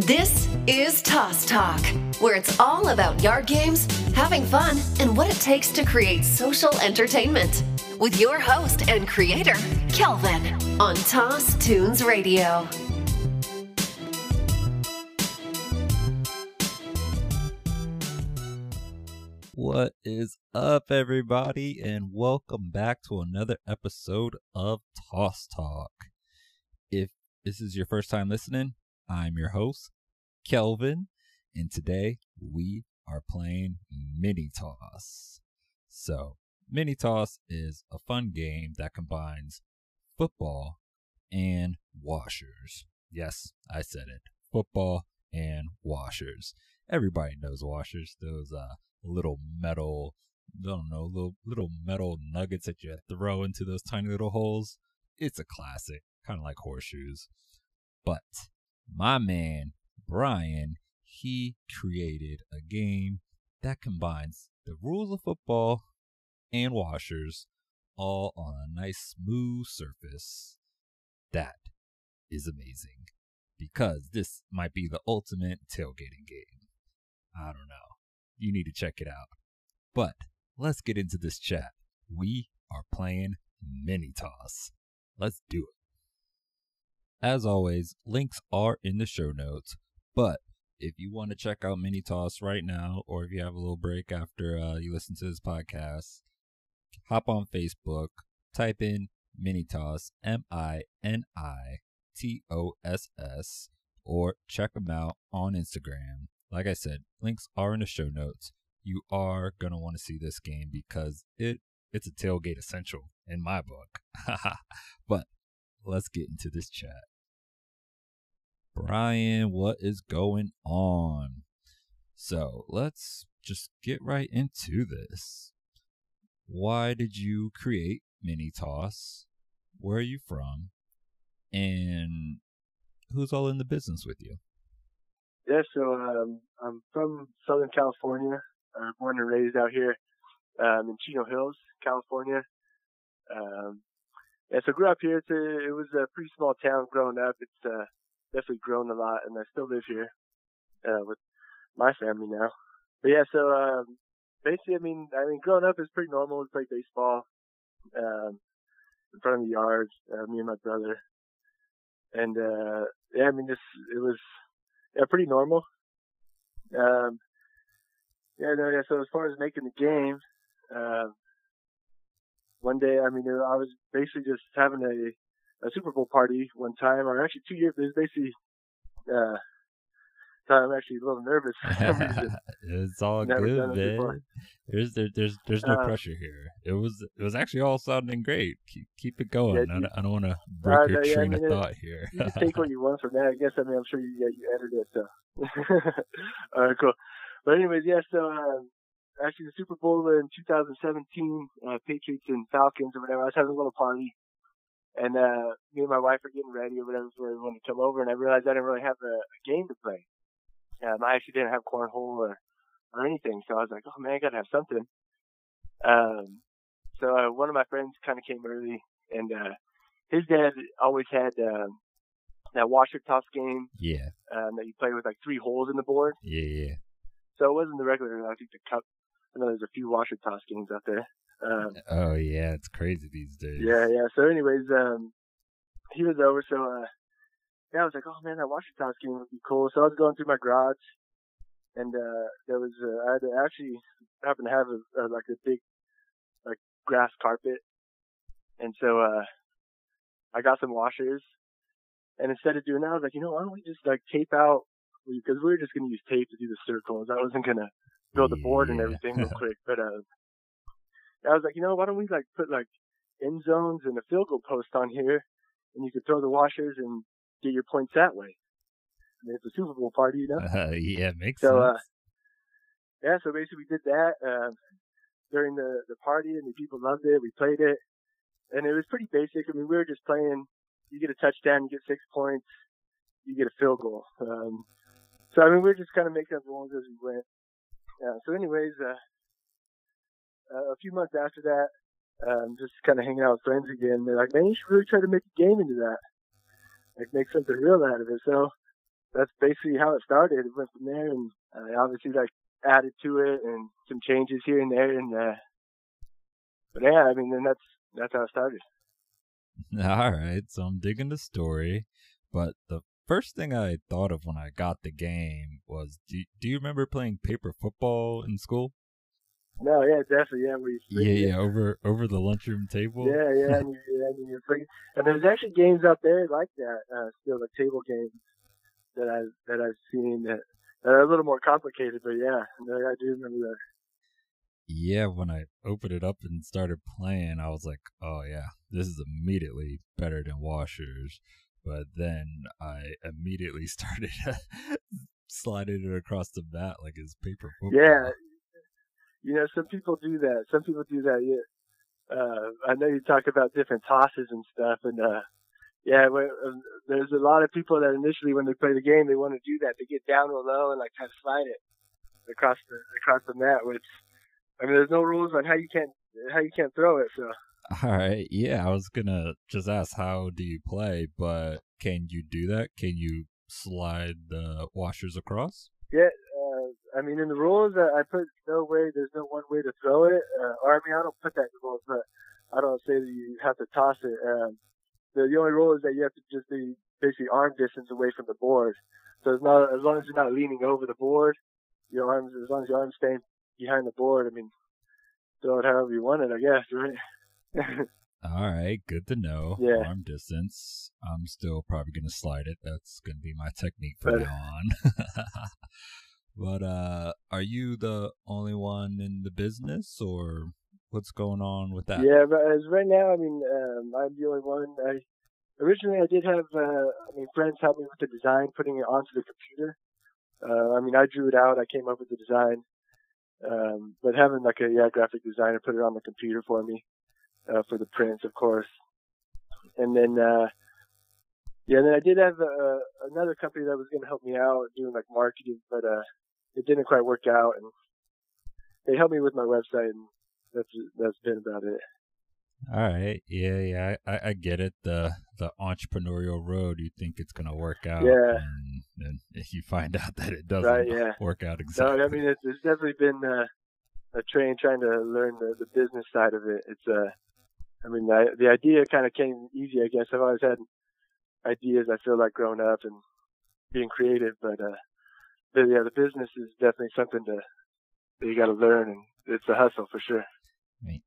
This is Toss Talk, where it's all about yard games, having fun, and what it takes to create social entertainment. With your host and creator, Kelvin, on Toss Tunes Radio. What is up, everybody, and welcome back to another episode of Toss Talk. If this is your first time listening, I'm your host, Kelvin, and today we are playing Mini Toss. So, Mini Toss is a fun game that combines football and washers. Yes, I said it. Football and washers. Everybody knows washers. Those uh little metal, I don't know, little little metal nuggets that you throw into those tiny little holes. It's a classic, kind of like horseshoes. But my man Brian, he created a game that combines the rules of football and washers all on a nice smooth surface. That is amazing because this might be the ultimate tailgating game. I don't know you need to check it out. But let's get into this chat. We are playing Mini Toss. Let's do it. As always, links are in the show notes, but if you want to check out Mini Toss right now, or if you have a little break after uh, you listen to this podcast, hop on Facebook, type in Mini Toss, M I N I T O S S, or check them out on Instagram like I said, links are in the show notes. You are gonna want to see this game because it it's a tailgate essential in my book. but let's get into this chat. Brian, what is going on? So let's just get right into this. Why did you create Mini Toss? Where are you from? And who's all in the business with you? Yeah, so um, I'm from Southern California. Uh, born and raised out here um, in Chino Hills, California. Um, yeah, so grew up here. It's a, it was a pretty small town growing up. It's uh, definitely grown a lot, and I still live here uh, with my family now. But yeah, so um, basically, I mean, I mean, growing up is pretty normal. We play baseball um, in front of the yard. Uh, me and my brother, and uh, yeah, I mean, this it was yeah, pretty normal. Um, yeah, no, yeah. So as far as making the game, uh, one day, I mean, I was basically just having a, a Super Bowl party one time, or actually two years. It was basically, uh, I'm actually a little nervous. it's all Never good, man. There's there, there's there's no uh, pressure here. It was it was actually all sounding great. Keep keep it going. Yeah, I, don't, I don't want to break uh, your no, train I mean, of thought here. you just take what you want from that. I guess I mean I'm sure you yeah, you edited it. So all right, cool. But anyways, yeah. So um, actually the Super Bowl in 2017, uh, Patriots and Falcons or whatever. I was having a little party. And uh me and my wife are getting ready or whatever for everyone to come over, and I realized I didn't really have a, a game to play. Um, I actually didn't have cornhole or, or anything, so I was like, oh man, I gotta have something. Um, so uh, one of my friends kind of came early, and uh, his dad always had um, that washer toss game. Yeah. Um, that you play with like three holes in the board. Yeah, yeah. So it wasn't the regular. I think the cup. I know there's a few washer toss games out there. Um, oh yeah, it's crazy these days. Yeah, yeah. So, anyways, um, he was over, so uh, yeah, I was like, oh man, that washer toss game would be cool. So I was going through my garage, and uh there was uh, I had to actually happened to have a, a like a big like grass carpet, and so uh I got some washers, and instead of doing that, I was like, you know, why don't we just like tape out because we were just gonna use tape to do the circles. I wasn't gonna build the board and everything real quick, but uh, I was like, you know, why don't we like put like end zones and a field goal post on here, and you could throw the washers and get your points that way. I mean, it's a Super Bowl party, you know. Uh, yeah, makes so, sense. Uh, yeah, so basically we did that uh, during the the party, and the people loved it. We played it, and it was pretty basic. I mean, we were just playing. You get a touchdown, you get six points, you get a field goal. Um, so I mean, we were just kind of making up rules as we went. Uh, so, anyways, uh, a few months after that, um, just kind of hanging out with friends again. They're like, "Man, you should really try to make a game into that." like make something real out of it. So that's basically how it started. It went from there, and I obviously like added to it and some changes here and there, and uh, but yeah, I mean, then that's that's how it started. All right, so I'm digging the story, but the first thing I thought of when I got the game was, do do you remember playing paper football in school? No, yeah, definitely, yeah. We yeah, yeah, over over the lunchroom table. Yeah, yeah, and, you, and, you're and there's actually games out there like that, uh, still the table games that I that I've seen that, that are a little more complicated, but yeah, I do remember that. Yeah, when I opened it up and started playing, I was like, "Oh yeah, this is immediately better than Washers." But then I immediately started sliding it across the bat like it's paper football. Yeah, you know, some people do that. Some people do that. Yeah. Uh, I know you talk about different tosses and stuff, and uh, yeah, um, there's a lot of people that initially when they play the game, they want to do that. They get down real low and like try to slide it across the across the mat, which I mean, there's no rules on how you can't how you can't throw it. So. All right. Yeah, I was gonna just ask how do you play, but can you do that? Can you slide the washers across? Yeah. I mean, in the rules, uh, I put no way. There's no one way to throw it. Uh, or I mean, I don't put that in the rules, but I don't say that you have to toss it. Um, the, the only rule is that you have to just be basically arm distance away from the board. So it's not as long as you're not leaning over the board, your arms as long as your arms staying behind the board. I mean, throw it however you want it, I guess, right? All right, good to know. Yeah. Arm distance. I'm still probably gonna slide it. That's gonna be my technique from now on. but uh are you the only one in the business or what's going on with that? Yeah, but as right now, I mean, um, I'm the only one. I originally I did have, uh, I mean, friends help me with the design, putting it onto the computer. Uh, I mean, I drew it out. I came up with the design. Um, but having like a yeah graphic designer put it on the computer for me uh, for the prints, of course. And then uh, yeah, and then I did have uh, another company that was going to help me out doing like marketing, but uh, it didn't quite work out, and they helped me with my website, and that's that's been about it. All right, yeah, yeah, I, I get it. The the entrepreneurial road, you think it's gonna work out, yeah, and then you find out that it doesn't right, yeah. work out exactly. No, I mean it's, it's definitely been uh, a train trying to learn the, the business side of it. It's uh, I mean the the idea kind of came easy, I guess. I've always had ideas. I feel like growing up and being creative, but uh, but yeah, the business is definitely something to that you got to learn, and it's a hustle for sure.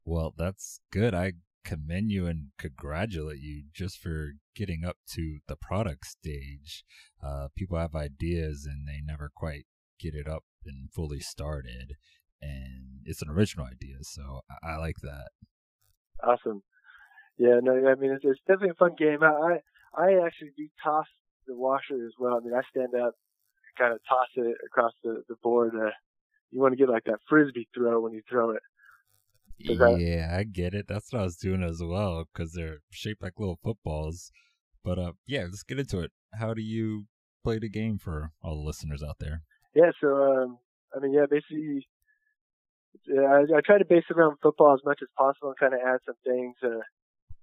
Well, that's good. I commend you and congratulate you just for getting up to the product stage. Uh, people have ideas and they never quite get it up and fully started. And it's an original idea, so I, I like that. Awesome. Yeah, no, I mean it's, it's definitely a fun game. I I actually do toss the washer as well. I mean I stand up, kind of toss it across the the board. Uh, you want to get like that frisbee throw when you throw it. Yeah, I get it. That's what I was doing as well because they're shaped like little footballs. But uh, yeah, let's get into it. How do you play the game for all the listeners out there? Yeah, so um, I mean, yeah, basically, I, I try to base it around football as much as possible and kind of add some things. Uh,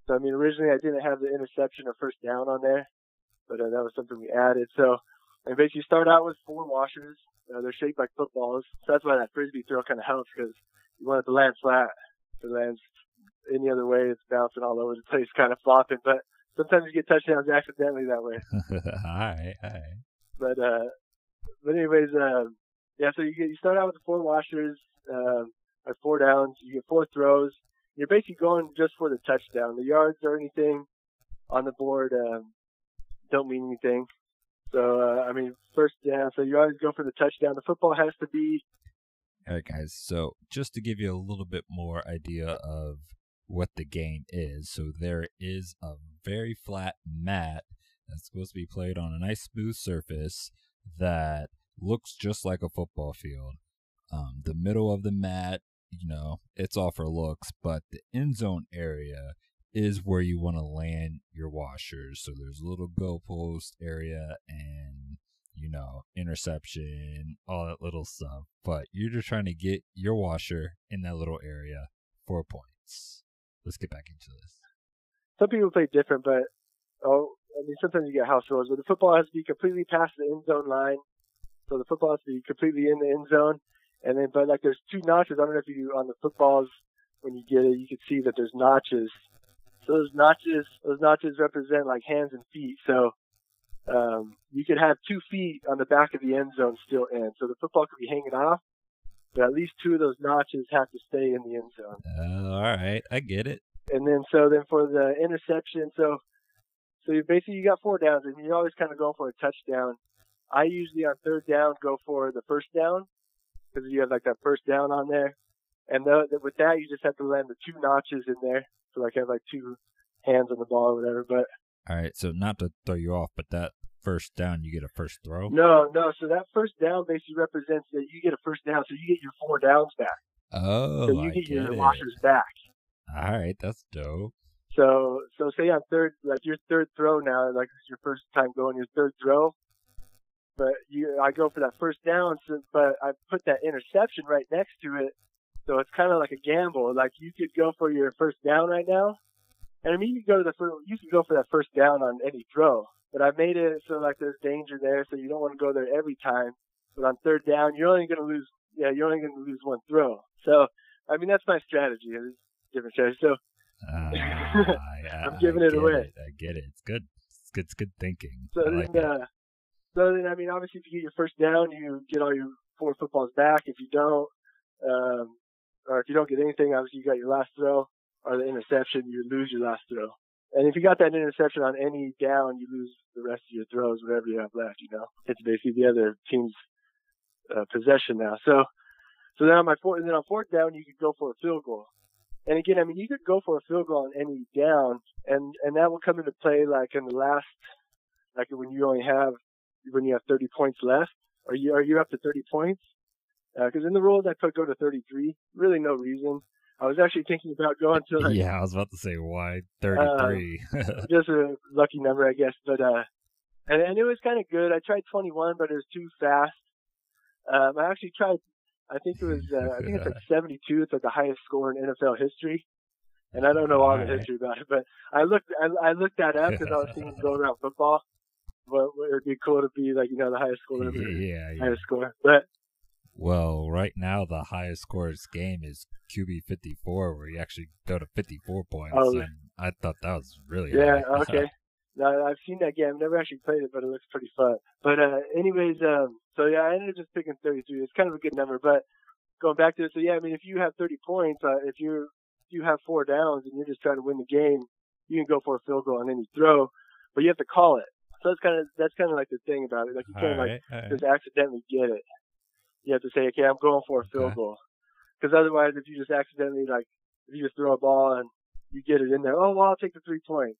so I mean, originally I didn't have the interception or first down on there, but uh, that was something we added. So and basically, you start out with four washers. Uh, they're shaped like footballs, so that's why that frisbee throw kind of helps because you want it to land flat. If it lands any other way, it's bouncing all over the place, kind of flopping. But sometimes you get touchdowns accidentally that way. hi, hi. But uh, but anyways, uh, yeah. So you get you start out with the four washers, uh, at four downs. You get four throws. You're basically going just for the touchdown. The yards or anything on the board um, don't mean anything. So uh, I mean, first down. So you always go for the touchdown. The football has to be all right, guys. So just to give you a little bit more idea of what the game is, so there is a very flat mat that's supposed to be played on a nice smooth surface that looks just like a football field. Um, the middle of the mat, you know, it's all for looks, but the end zone area is where you want to land your washers. So there's a little goalpost area and you know, interception, all that little stuff. But you're just trying to get your washer in that little area for points. Let's get back into this. Some people play different, but oh, I mean, sometimes you get house rules, but the football has to be completely past the end zone line. So the football has to be completely in the end zone. And then, but like there's two notches. I don't know if you on the footballs when you get it, you can see that there's notches. So those notches, those notches represent like hands and feet. So um, you could have two feet on the back of the end zone still in. So the football could be hanging off, but at least two of those notches have to stay in the end zone. Uh, all right, I get it. And then so then for the interception, so so you basically you got four downs, and you're always kind of going for a touchdown. I usually on third down go for the first down because you have like that first down on there, and the, with that you just have to land the two notches in there, so like have like two hands on the ball or whatever. But All right, so not to throw you off, but that first down, you get a first throw. no, no, so that first down basically represents that you get a first down, so you get your four downs back, Oh, so you I get get your it. washers back. All right, that's dope. So so say on third like your third throw now, like it's your first time going your third throw. But you I go for that first down so, but I put that interception right next to it. So it's kinda like a gamble. Like you could go for your first down right now. And I mean you could go to the first you could go for that first down on any throw. But I made it so like there's danger there, so you don't want to go there every time. But on third down you're only gonna lose yeah, you're only gonna lose one throw. So I mean that's my strategy. It's different strategy. So Ah, yeah, I'm giving it away. I get it. It's good. It's good. It's good thinking. So I then, like it. uh, so then, I mean, obviously, if you get your first down, you get all your four footballs back. If you don't, um, or if you don't get anything, obviously, you got your last throw or the interception, you lose your last throw. And if you got that interception on any down, you lose the rest of your throws, whatever you have left. You know, it's basically the other team's uh, possession now. So, so then on my fourth, and then on fourth down, you could go for a field goal. And again, I mean, you could go for a field goal on any down, and and that will come into play like in the last, like when you only have when you have 30 points left, or you are you up to 30 points? Because in the rules I put go to 33. Really, no reason. I was actually thinking about going to like yeah, I was about to say why thirty-three. just a lucky number, I guess. But uh, and and it was kind of good. I tried 21, but it was too fast. Um, I actually tried. I think it was. Uh, I think it's like 72. It's like the highest score in NFL history. And I don't know all the Alright. history about it, but I looked. I, I looked that up because I was thinking going around football. But it'd be cool to be like you know the highest score ever. yeah, yeah. Highest score, but Well, right now the highest scores game is QB fifty-four, where you actually go to fifty-four points. Oh. and I thought that was really Yeah, high. okay. I've seen that game. I've never actually played it, but it looks pretty fun. But uh anyways, um so yeah, I ended up just picking 33. It's kind of a good number, but going back to it, so yeah, I mean, if you have 30 points, uh, if you if you have four downs and you're just trying to win the game, you can go for a field goal on any throw, but you have to call it. So that's kind of that's kind of like the thing about it. Like you can't like right, just accidentally get it. You have to say, okay, I'm going for a field Okay. goal. Because otherwise, if you just accidentally like, if you just throw a ball and you get it in there, oh well, I'll take the three points.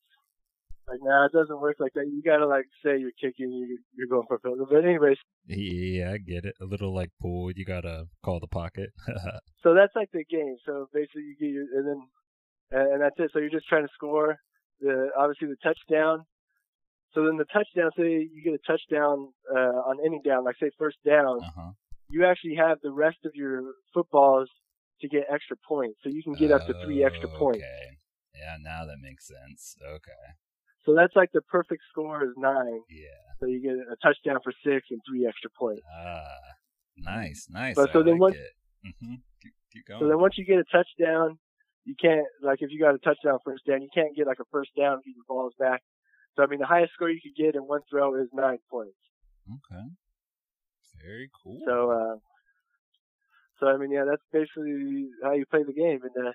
Like, nah, it doesn't work like that. You gotta like say you're kicking, you you're going for a field goal. But anyways, Yeah, I get it. A little like pool, you gotta call the pocket. so that's like the game. So basically, you get your and then and, and that's it. So you're just trying to score the obviously the touchdown. So then the touchdown, say you get a touchdown uh, on any down, like say first down, uh-huh. You actually have the rest of your footballs to get extra points. So you can get up to three extra Oh, points. Okay. Yeah, now that makes sense. Okay. So that's like the perfect score is nine. Yeah. So you get a touchdown for six and three extra points. Ah, nice, nice. But I so then like once- it. hmm Keep, keep going. So then once you get a touchdown, you can't like if you got a touchdown first down, you can't get like a first down if your balls back. So I mean the highest score you could get in one throw is nine points. okay. Very cool. So uh so I mean yeah, that's basically how you play the game. And uh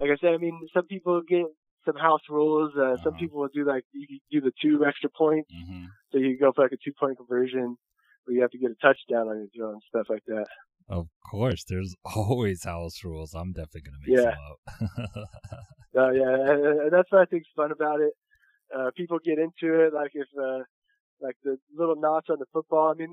like I said, I mean some people get some house rules. Uh, Some Uh-huh. people will do like you do the two extra points, hmm so you go for like a two point conversion where you have to get a touchdown on your throw and stuff like that. Of course, there's always house rules. I'm definitely gonna make Yeah. some up. Uh, yeah, and, that's what I think's fun about it. Uh, people get into it, like if, uh, like the little knots on the football. I mean,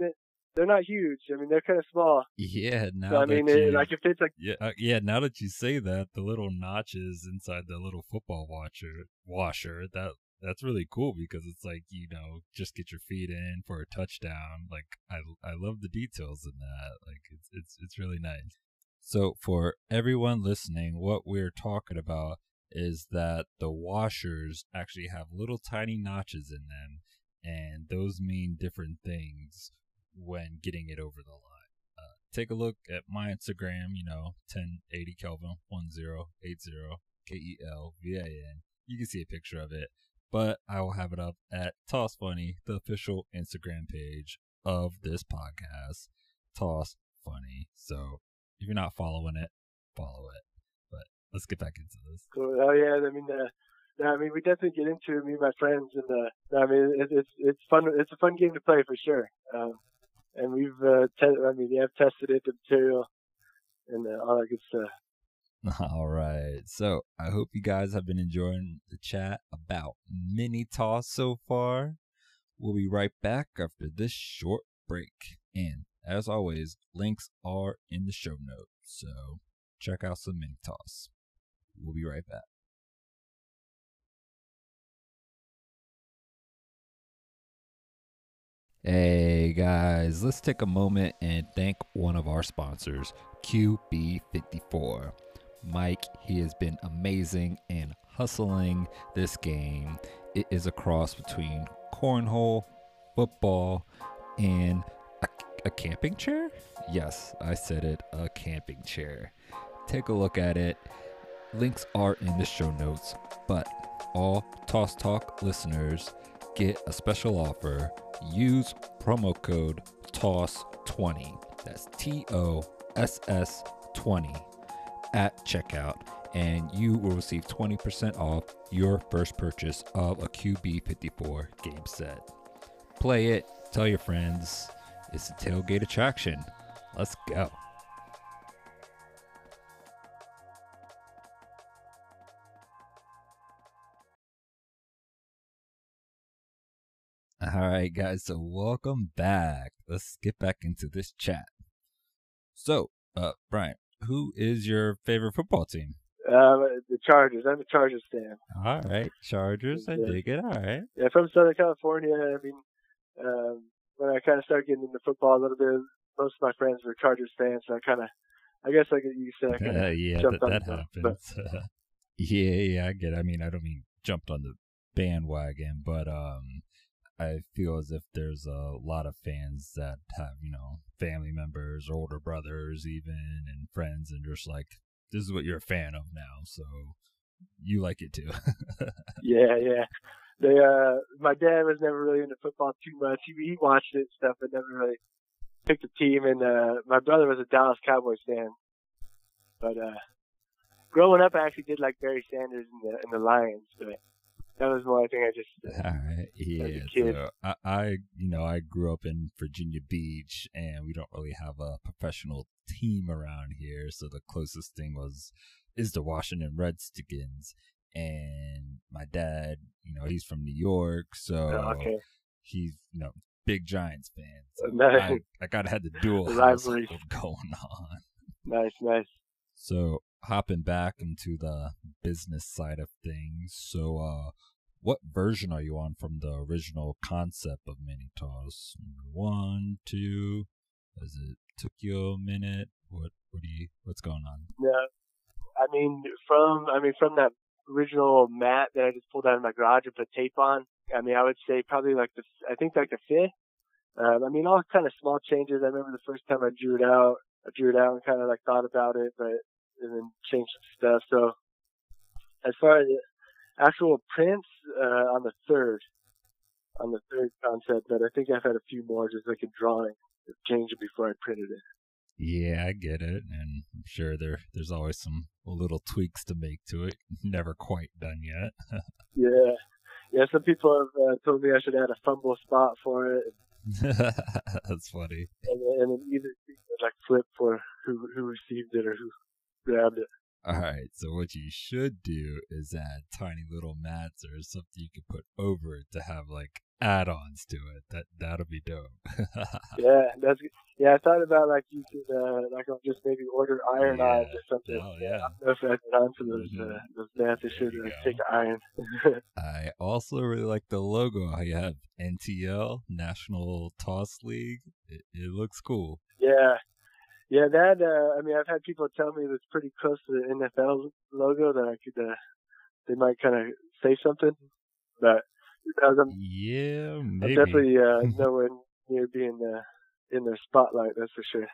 they're not huge. I mean, they're kind of small. yeah. Now So I that mean, you, it, like if it's like, yeah, uh, yeah. Now that you say that, the little notches inside the little football watcher washer that that's really cool because it's like you know just get your feet in for a touchdown. Like I I love the details in that. Like it's it's it's really nice. So for everyone listening, what we're talking about is that the washers actually have little tiny notches in them, and those mean different things when getting it over the line. Uh, take a look at my Instagram, you know, 1080 Kelvin 1080 K E L V A N. You can see a picture of it, but I will have it up at Toss Funny, the official Instagram page of this podcast. Toss Funny. So if you're not following it, follow it. But let's get back into this. Cool. Oh yeah, I mean, uh, no, I mean, we definitely get into it, me and my friends, and uh, I mean, it, it's it's fun. It's a fun game to play for sure. Um, and we've, uh, te- I mean, we have tested it, the material, and uh, all that good stuff. All right. So I hope you guys have been enjoying the chat about mini toss so far. We'll be right back after this short break. And as always, links are in the show notes. So check out some mini toss. We'll be right back. Hey guys, let's take a moment and thank one of our sponsors, QB54. Mike, he has been amazing in hustling this game. It is a cross between cornhole, football, and a, a camping chair? Yes, I said it, a camping chair. Take a look at it. Links are in the show notes, but all Toss Talk listeners get a special offer. Use promo code TOSS20. That's T O S S 20 at checkout, and you will receive 20% off your first purchase of a QB54 game set. Play it, tell your friends. It's a tailgate attraction. Let's go. Right, guys. So welcome back. Let's get back into this chat. So, uh, Brian, who is your favorite football team? Um, the Chargers. I'm a Chargers fan. All right, Chargers. I Yeah. dig it. All right. Yeah, from Southern California. I mean, um, when I kind of started getting into football a little bit, most of my friends were Chargers fans, so I kind of, I guess like you said, I kind Uh, of yeah, jumped that, on that the- happens. yeah, yeah, I get. It. I mean, I don't mean jumped on the bandwagon, but um, I feel as if there's a lot of fans that have you know family members, or older brothers, even and friends, and just like this is what you're a fan of now, so you like it too. Yeah, yeah. They, uh, my dad was never really into football too much. He, he watched it and stuff, but never really picked a team. And uh, my brother was a Dallas Cowboys fan. But uh, growing up, I actually did like Barry Sanders and the and the Lions. But that was more. I think I just. All right, yeah. So I, I, you know, I grew up in Virginia Beach, and we don't really have a professional team around here. So the closest thing was is the Washington Redskins, and my dad, you know, he's from New York, so Oh, okay. he's you know big Giants fan. So Nice. I, I gotta had the dual The rivalry. going on. Nice, nice. So hopping back into the business side of things. So uh what version are you on from the original concept of mini toss? One, two, does it took you a minute? What what do you what's going on? Yeah. I mean, from I mean from that original mat that I just pulled out of my garage and put tape on. I mean, I would say probably like the I think like the fifth. Um, I mean, all kind of small changes. I remember the first time I drew it out. I drew it out and kind of like thought about it, but and then changed some stuff. So as far as the actual prints, uh, on the third, on the third concept, but I think I've had a few more just like a drawing, change it before I printed it. Yeah, I get it, and I'm sure there there's always some little tweaks to make to it. Never quite done yet. Yeah. Yeah, some people have uh, told me I should add a fumble spot for it, That's funny. and, then- and then either like flip for who who received it or who grabbed it. All right, so what you should do is add tiny little mats or something you could put over it to have like add-ons to it. That that'll be dope. Yeah, that's yeah. I thought about like you could uh, like I'll just maybe order iron Yeah, or something. hell yeah. I don't know if I put onto those uh, Mhm. those mats. I There should uh, take iron. I also really like the logo. How you have NTL National Toss League. It, it looks cool. yeah, yeah. That uh, I mean, I've had people tell me that's pretty close to the NFL logo that I could uh, they might kind of say something. But I'm, yeah, I'm maybe. definitely uh, nowhere near being uh, in their spotlight. That's for sure.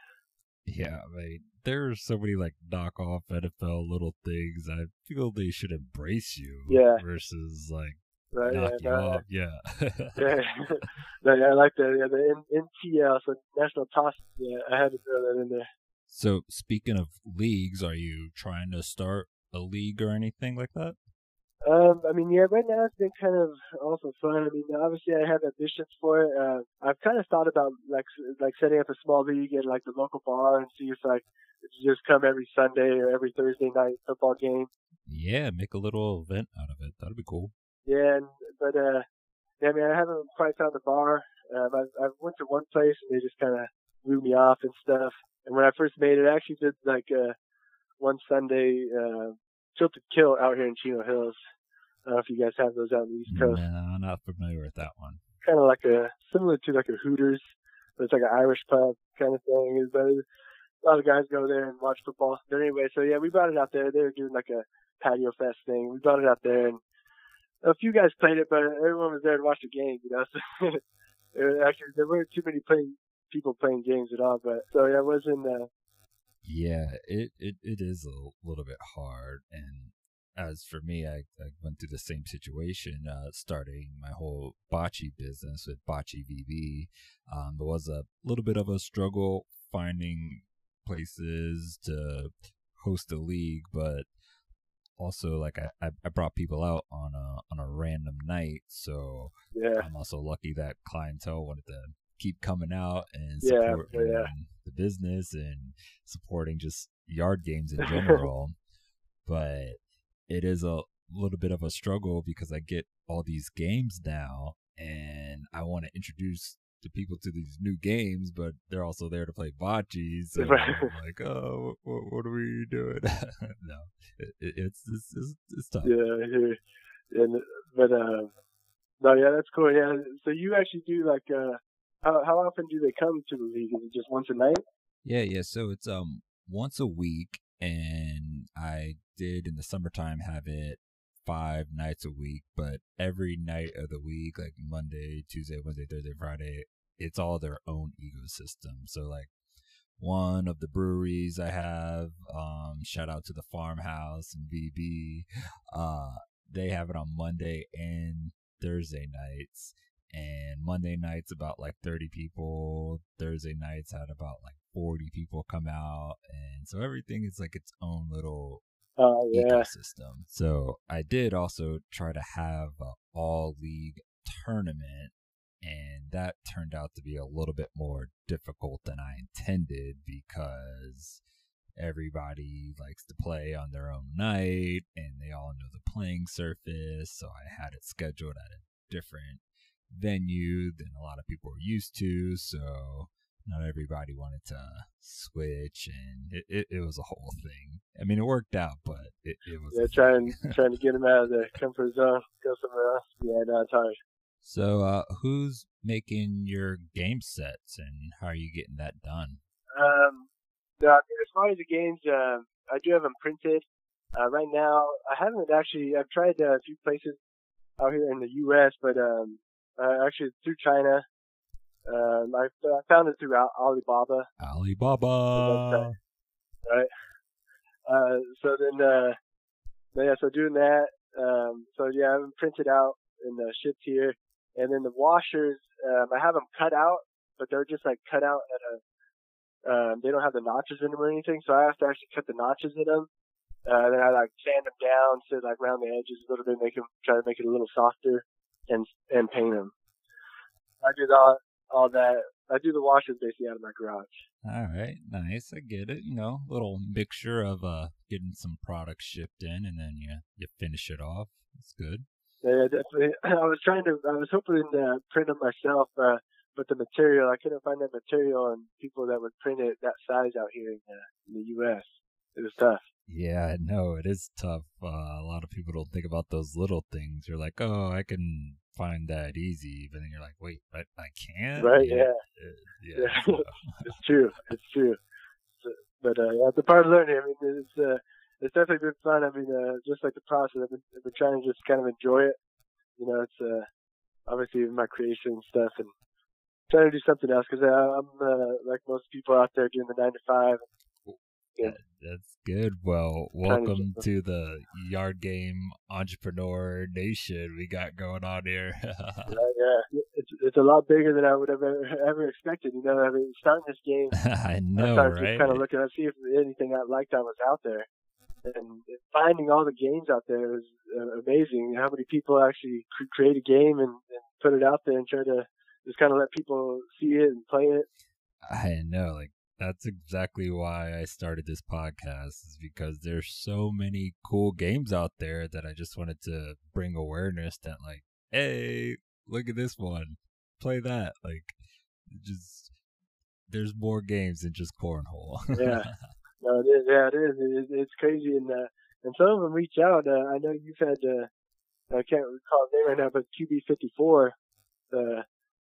Yeah, like there's so many like knockoff NFL little things. I feel they should embrace you. Yeah. Versus like Right, knock yeah, you no, off. Yeah. yeah, yeah, I like that. Yeah, the N- NTL, so National Toss. Yeah, I had to throw that in there. so speaking of leagues, are you trying to start a league or anything like that? Um, I mean, yeah, right now it's been kind of also fun. I mean, obviously I have ambitions for it. Uh, I've kind of thought about like like setting up a small league at like the local bar and see if like just come every Sunday or every Thursday night football game. Yeah, make a little event out of it. That'd be cool. Yeah, and, but uh, yeah, I mean, I haven't quite found the bar. Um, I I went to one place and they just kind of blew me off and stuff. And when I first made it, I actually did like uh one Sunday uh Tilted Kilt out here in Chino Hills. I don't know if you guys have those out on the East Coast. No, I'm not familiar with that one. Kind of like a similar to like a Hooters, but it's like an Irish pub kind of thing. But a lot of guys go there and watch football. But anyway, so yeah, we brought it out there. They were doing like a patio fest thing. We brought it out there, and a few guys played it, but everyone was there to watch the game. You know, so it- actually there weren't too many playing people playing games at all. But so yeah, it wasn't. Uh, Yeah, it, it, it is a little bit hard. And as for me, I, I went through the same situation, uh, starting my whole bocce business with Bocce VB. Um, there was a little bit of a struggle finding places to host a league, but also like I, I, brought people out on a on a random night, so yeah, I'm also lucky that clientele wanted to keep coming out and Yeah, oh, yeah. the business and supporting just yard games in general. but it is a little bit of a struggle because I get all these games now and I want to introduce the people to these new games, but they're also there to play bocce. So like, oh, what, what are we doing? no, it, it, it's, it's, it's, it's tough. yeah, I. And but uh, no, yeah, that's cool. Yeah, so you actually do like uh, how how often do they come to the league? Is it just once a night? Yeah, yeah. So it's um once a week, and I did in the summertime have it five nights a week, but every night of the week, like Monday, Tuesday, Wednesday, Thursday, Friday, it's all their own ecosystem. So like one of the breweries I have, um, shout out to the farmhouse and VB, uh, they have it on Monday and Thursday nights. And Monday nights about like 30 people. Thursday nights had about like 40 people come out. And so everything is like its own little Oh yeah, ecosystem. So I did also try to have a all league tournament, and that turned out to be a little bit more difficult than I intended because everybody likes to play on their own night and they all know the playing surface. So I had it scheduled at a different venue than a lot of people are used to. So not everybody wanted to switch and it, it, it was a whole thing. I mean, it worked out, but it, it was. yeah, trying trying to get them out of the comfort zone, go somewhere else. Yeah, no, it's hard. so, uh, who's making your game sets and how are you getting that done? Um, no, as far as the games, uh, I do have them printed. Uh, right now, I haven't actually. I've tried uh, a few places out here in the U.S., but um, uh, actually through China. Um, I, I found it through Alibaba. Alibaba. right? Uh, so then, uh, yeah, so doing that, um, so yeah, I'm printed out and uh, shipped here, and then the washers, um, I have them cut out, but they're just like cut out at a, um, they don't have the notches in them or anything, so I have to actually cut the notches in them. Uh, then I like sand them down to like round the edges a little bit, make them try to make it a little softer, and and paint them. I did all all that. I do the washers basically out of my garage. All right, nice. I get it. You know, little mixture of uh getting some products shipped in and then you you finish it off. It's good. Yeah, definitely. I was trying to, I was hoping to print them myself, uh, but the material, I couldn't find that material and people that would print it that size out here in the, in the U.S. It was tough. Yeah, I know it is tough. Uh, a lot of people don't think about those little things. You're like, oh, I can find that easy, but then you're like, wait, but I can't. Right, yeah. Uh, yeah. Yeah. it's true. It's true. So, but, uh, that's a part of learning. I mean, it's, uh, it's definitely been fun. I mean, uh, just like the process, I've been, I've been trying to just kind of enjoy it. You know, it's uh, obviously my creation and stuff, and trying to do something else because I'm uh, like most people out there doing the nine to five. Yeah. That's good. Well, welcome to the Yard Game Entrepreneur Nation we got going on here. yeah, yeah, it's it's a lot bigger than I would have ever, ever expected. You know, I mean, starting this game, I know, I started right? just kind of looking to see if anything I liked I was out there, and finding all the games out there is uh, amazing. How many people actually create a game and, and put it out there and try to just kind of let people see it and play it. I know, like that's exactly why I started this podcast is because there's so many cool games out there that I just wanted to bring awareness that like, hey, look at this one. Play that. Like just there's more games than just cornhole. yeah. No, it is. Yeah, it is. It, it's crazy, and uh, and some of them reach out. Uh, I know you've had. Uh, I can't recall his name right now, but QB54. Uh,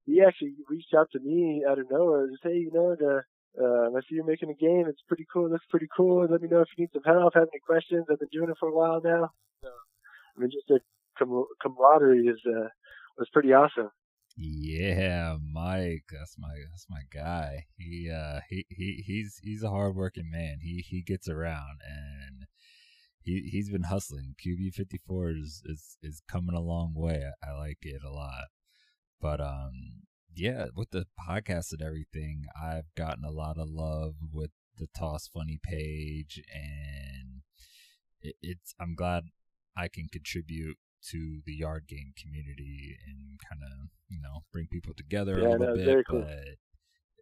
he actually reached out to me out of nowhere to say, you know, the uh, I see you're making a game. It's pretty cool. Looks pretty cool. Let me know if you need some help. Have any questions? I've been doing it for a while now. So, I mean, just the com- camaraderie is uh, was pretty awesome. Yeah, Mike, that's my that's my guy. He uh he, he he's he's a hardworking man. He he gets around and he he's been hustling. QB fifty four is, is is coming a long way. I, I like it a lot. But um yeah, with the podcast and everything, I've gotten a lot of love with the Toss Funny page, and it, it's. I'm glad I can contribute to the yard game community and kind of you know bring people together yeah, a little no, bit. Cool. But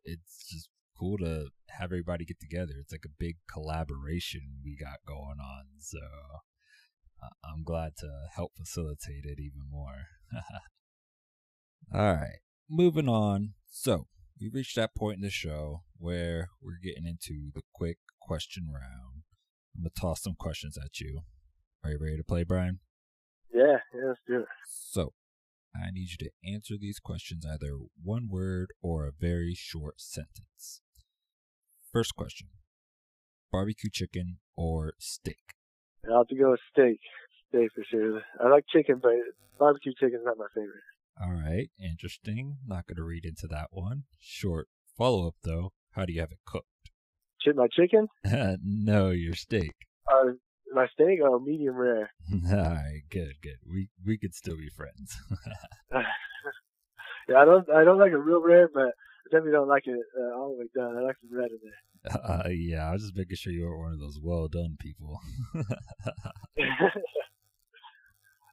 it's just cool to have everybody get together. It's like a big collaboration we got going on. So uh, I'm glad to help facilitate it even more. All right moving on. So, we reached that point in the show where we're getting into the quick question round. I'm going to toss some questions at you. Are you ready to play, Brian? Yeah, yeah, let's do it. So, I need you to answer these questions either one word or a very short sentence. First question barbecue chicken or steak? I'll have to go with steak. Steak for sure. I like chicken, but barbecue chicken is not my favorite. All right, interesting. Not going to read into that one. Short follow up though. How do you have it cooked? My chicken? no, your steak. Uh, my steak? Oh, medium rare. All right, good, good. We we could still be friends. yeah, I don't I don't like it real rare, but I definitely don't like it uh, all the way done. I like some red in there. Uh, yeah, I was just making sure you weren't one of those well done people.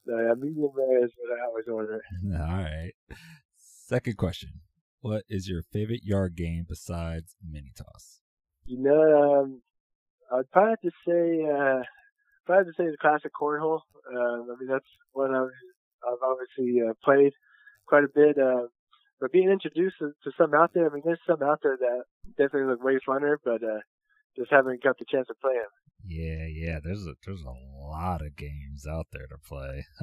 Yeah, medium rare is what I always order. All right. Second question: What is your favorite yard game besides mini toss? You know, um, I'd probably have to say, uh, probably have to say the classic cornhole. Uh, I mean, that's one I've, I've obviously uh, played quite a bit. Uh, but being introduced to, to some out there, I mean, there's some out there that definitely look way funner, but uh, just haven't got the chance to play them. Yeah, yeah. There's a there's a lot of games out there to play.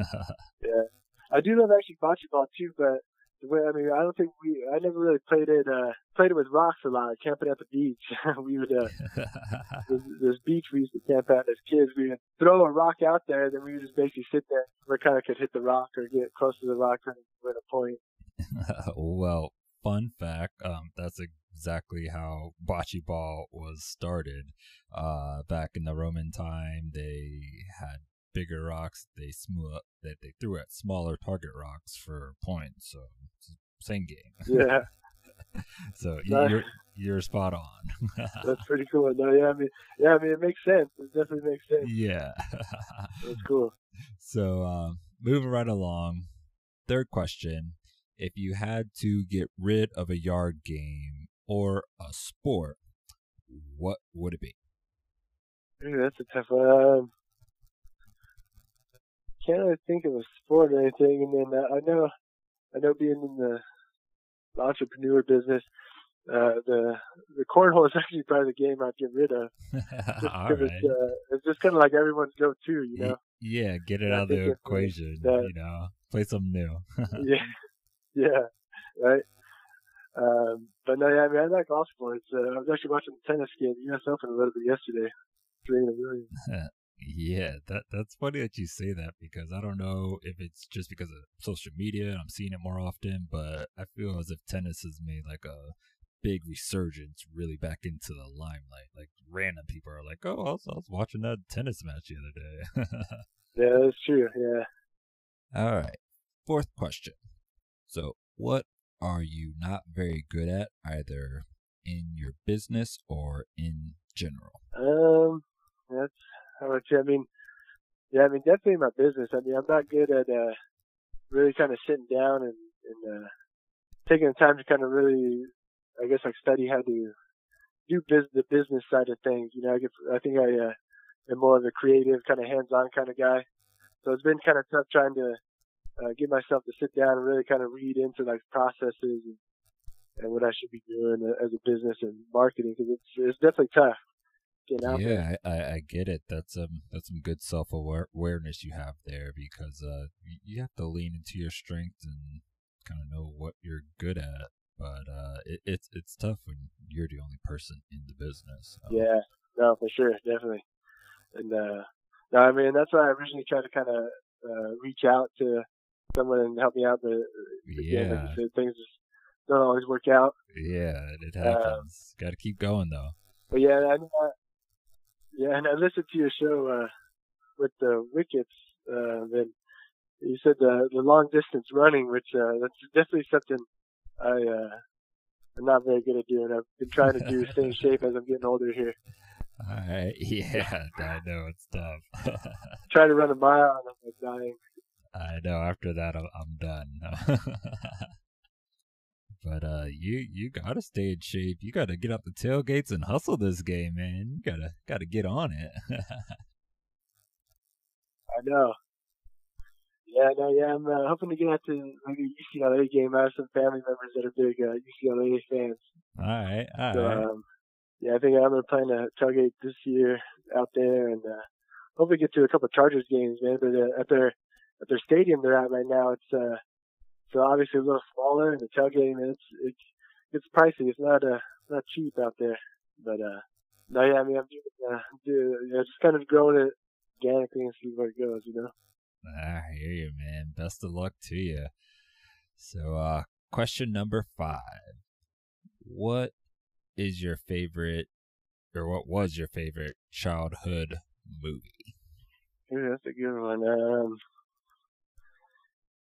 yeah, I do love actually bocce ball too, but the way I mean, I don't think we I never really played it uh played it with rocks a lot. Camping at the beach, we would uh this, this beach we used to camp at as kids. We would throw a rock out there, then we would just basically sit there. We kind of could hit the rock or get close to the rock and win a point. well, fun fact, um, that's exactly how bocce ball was started. Uh, back in the Roman time, they had bigger rocks. They smooth that they threw at smaller target rocks for points. So same game. Yeah. so you're you're spot on. That's pretty cool. No, yeah, I mean, yeah, I mean, it makes sense. It definitely makes sense. Yeah. That's cool. So, um, moving right along. Third question: If you had to get rid of a yard game or a sport, what would it be? Ooh, that's a tough one. Um, can't really think of a sport or anything. And then uh, I know, I know, being in the, entrepreneur business, uh, the the cornhole is actually probably the game I'd get rid of. Just All right. it's, uh, it's just kind of like everyone's go-to, you know. Yeah, get it out of the equation. That, you know, play something new. yeah, yeah, right. Um, but no, yeah, I mean, I like all sports. Uh, I was actually watching the tennis game, the U.S. Open, a little bit yesterday. Yeah, that that's funny that you say that because I don't know if it's just because of social media and I'm seeing it more often, but I feel as if tennis has made like a big resurgence really back into the limelight. Like random people are like, "Oh, I was, I was watching that tennis match the other day." yeah, that's true. Yeah. All right. Fourth question. So, what are you not very good at either in your business or in general? Um, that's how much. I mean, yeah, I mean, definitely my business. I mean, I'm not good at uh, really kind of sitting down and, and uh, taking the time to kind of really, I guess, like study how to do biz- the business side of things. You know, I get, I think I uh, am more of a creative, kind of hands-on kind of guy. So it's been kind of tough trying to uh, get myself to sit down and really kind of read into like processes and, and what I should be doing as a business and marketing because it's it's definitely tough. yeah, I, I get it. That's um that's some good self awareness you have there because uh you have to lean into your strengths and kind of know what you're good at. But uh, it, it's it's tough when you're the only person in the business. Yeah, no, for sure, definitely. And uh, no, I mean that's why I originally tried to kind of uh, reach out to someone and help me out. But yeah, like said, things just don't always work out. Yeah, it happens. Got to keep going though. But yeah, I, I, yeah, and I listened to your show uh, with the Wickets. Uh, then you said the the long distance running, which uh, that's definitely something I uh, I'm not very good at doing. I've been trying to do stay in shape as I'm getting older here. All right, yeah, I know it's tough. Try to run a mile and I'm like dying. I know. After that, I'm done. but uh, you you gotta stay in shape. You gotta get up the tailgates and hustle this game, man. You gotta gotta get on it. I know. Yeah, no, yeah. I'm uh, hoping to get out to a UCLA game. I have some family members that are big uh, UCLA fans. All right, all so, right. Um, yeah, I think I'm gonna plan to tailgate this year out there, and uh, hopefully get to a couple of Chargers games, man. But uh, at their at their stadium they're at right now, it's uh, so obviously a little smaller, and the tailgating it's it's it's pricey. It's not uh not cheap out there, but uh, no, yeah, I mean I'm doing, uh, doing, you know, just kind of growing it organically and see where it goes, you know. I hear you, man. Best of luck to you. So, uh, question number five: What is your favorite, or what was your favorite childhood movie? Ooh, that's a good one. Um,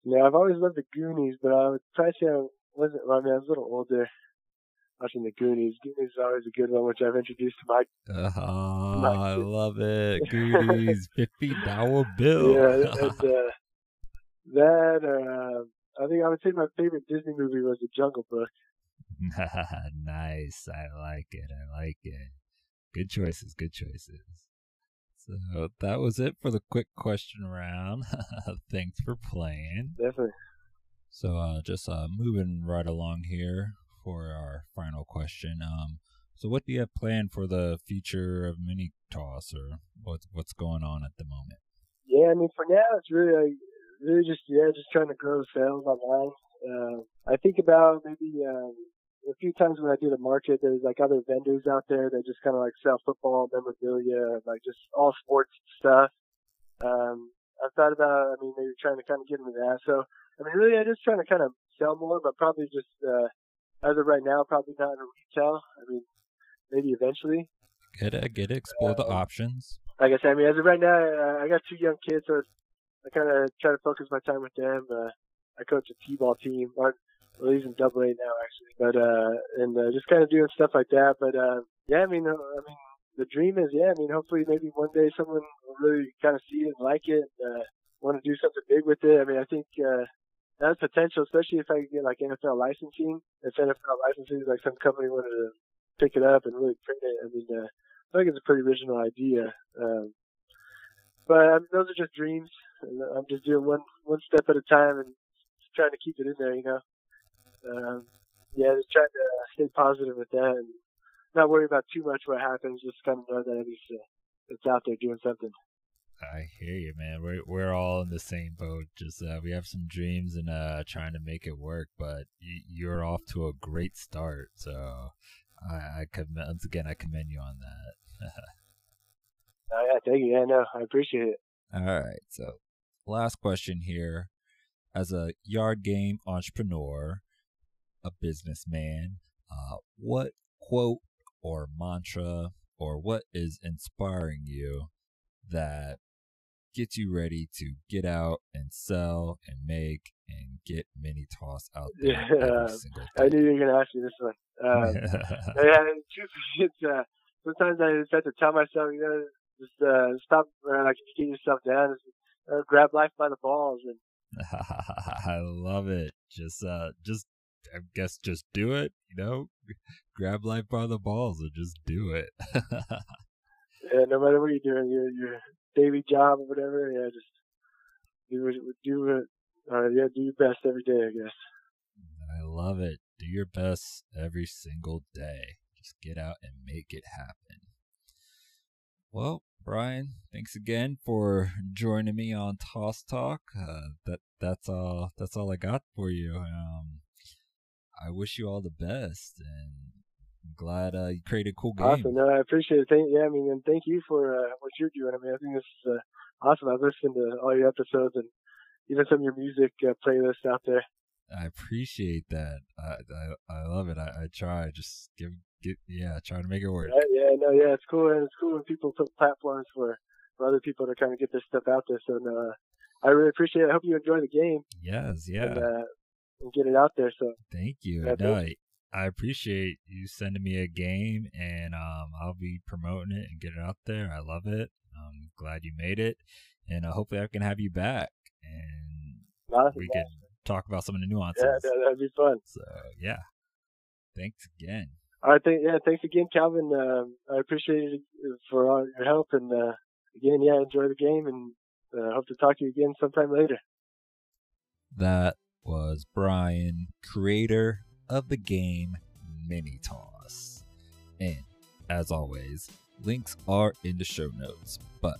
yeah, I've always loved the Goonies, but I would probably say I wasn't. Well, I mean, I was a little older watching the Goonies. Goonies is always a good one, which I've introduced to my. Oh, my I love it. Goonies, Fifty Dollar Bill. Yeah, and, uh, that. Uh, I think I would say my favorite Disney movie was The Jungle Book. nice. I like it. I like it. Good choices. Good choices. So that was it for the quick question round. Thanks for playing. Definitely. So uh, just uh, moving right along here for our final question. Um, so what do you have planned for the future of mini toss, or what's what's going on at the moment? Yeah, I mean for now it's really like, really just yeah just trying to grow sales online. Uh, I think about maybe um, a few times when I do the market, there's like other vendors out there that just kind of like sell football memorabilia, like just all sports stuff. Um, I've thought about, I mean, maybe trying to kind of get into that. So, I mean, really, I'm just trying to kind of sell more, but probably just, uh, as of right now, probably not in retail. I mean, maybe eventually. Get it, get it, explore uh, the options. Like I said, I mean, as of right now, uh, I got two young kids, so I kind of try to focus my time with them. Uh, I coach a T-ball team, or well, he's in Double A now actually, but uh, and uh, just kind of doing stuff like that. But uh, yeah, I mean, uh, I mean, the dream is, yeah, I mean, hopefully maybe one day someone will really kind of see it and like it, and, uh, want to do something big with it. I mean, I think uh, that's potential, especially if I could get like NFL licensing. If NFL licensing, like some company wanted to pick it up and really print it, I mean, uh, I think it's a pretty original idea. Um, but I mean, those are just dreams. I'm just doing one one step at a time and trying to keep it in there, you know um, yeah, just trying to stay positive with that and not worry about too much what happens. Just kind of know that at least uh, it's out there doing something. I hear you, man. We're we're all in the same boat. Just uh, we have some dreams and uh, trying to make it work. But you're off to a great start. So I, I commend once again. I commend you on that. Oh, yeah, thank you. Yeah, no, I appreciate it. All right. So, last question here. As a yard game entrepreneur, a businessman, uh, what quote or mantra or what is inspiring you that gets you ready to get out and sell and make and get mini toss out there Yeah, I knew you were going to ask me this one. Um, yeah, truthfully, it's, uh, sometimes I just have to tell myself, you know, just uh, stop, uh, like, get yourself down, just, uh, grab life by the balls, and I love it. Just, uh, just, I guess, just do it. You know, grab life by the balls and just do it. yeah, no matter what you're doing, your your daily job or whatever, yeah, just do it, do it, uh, yeah, do your best every day, I guess. I love it. Do your best every single day. Just get out and make it happen. Well, Brian, thanks again for joining me on Toss Talk. Uh, that that's all. That's all I got for you. Um, I wish you all the best, and I'm glad uh, you created a cool game. Awesome. No, I appreciate it. Thank, yeah, I mean, and thank you for uh, what you're doing. I mean, I think this is uh, awesome. I've listened to all your episodes and even some of your music uh, playlists out there. I appreciate that. I I, I love it. I, I try just give get yeah try to make it work. Yeah, yeah, no, yeah, it's cool. And it's cool when people put platforms for for other people to kind of get this stuff out there. So no, uh, I really appreciate it. I hope you enjoy the game. Yes, yeah, and, uh, and get it out there. So thank you. No, I, I appreciate you sending me a game, and um, I'll be promoting it and get it out there. I love it. I'm glad you made it, and uh, hopefully I can have you back and we can talk about some of the nuances. Yeah, that, that'd be fun. So yeah, thanks again. All right, thank, yeah, thanks again, Calvin. Um, I appreciate it for all your help, and uh, again, yeah, enjoy the game, and uh, hope to talk to you again sometime later. That was Brian, creator of the game Mini Toss. And as always, links are in the show notes, but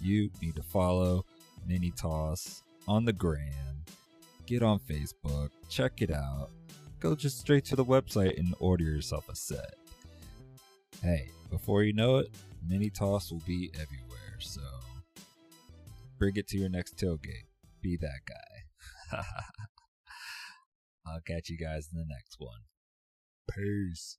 you need to follow Mini Toss on the gram, get on Facebook, check it out, go just straight to the website and order yourself a set. Hey, before you know it, Mini Toss will be everywhere, so bring it to your next tailgate. Be that guy. I'll catch you guys in the next one. Peace.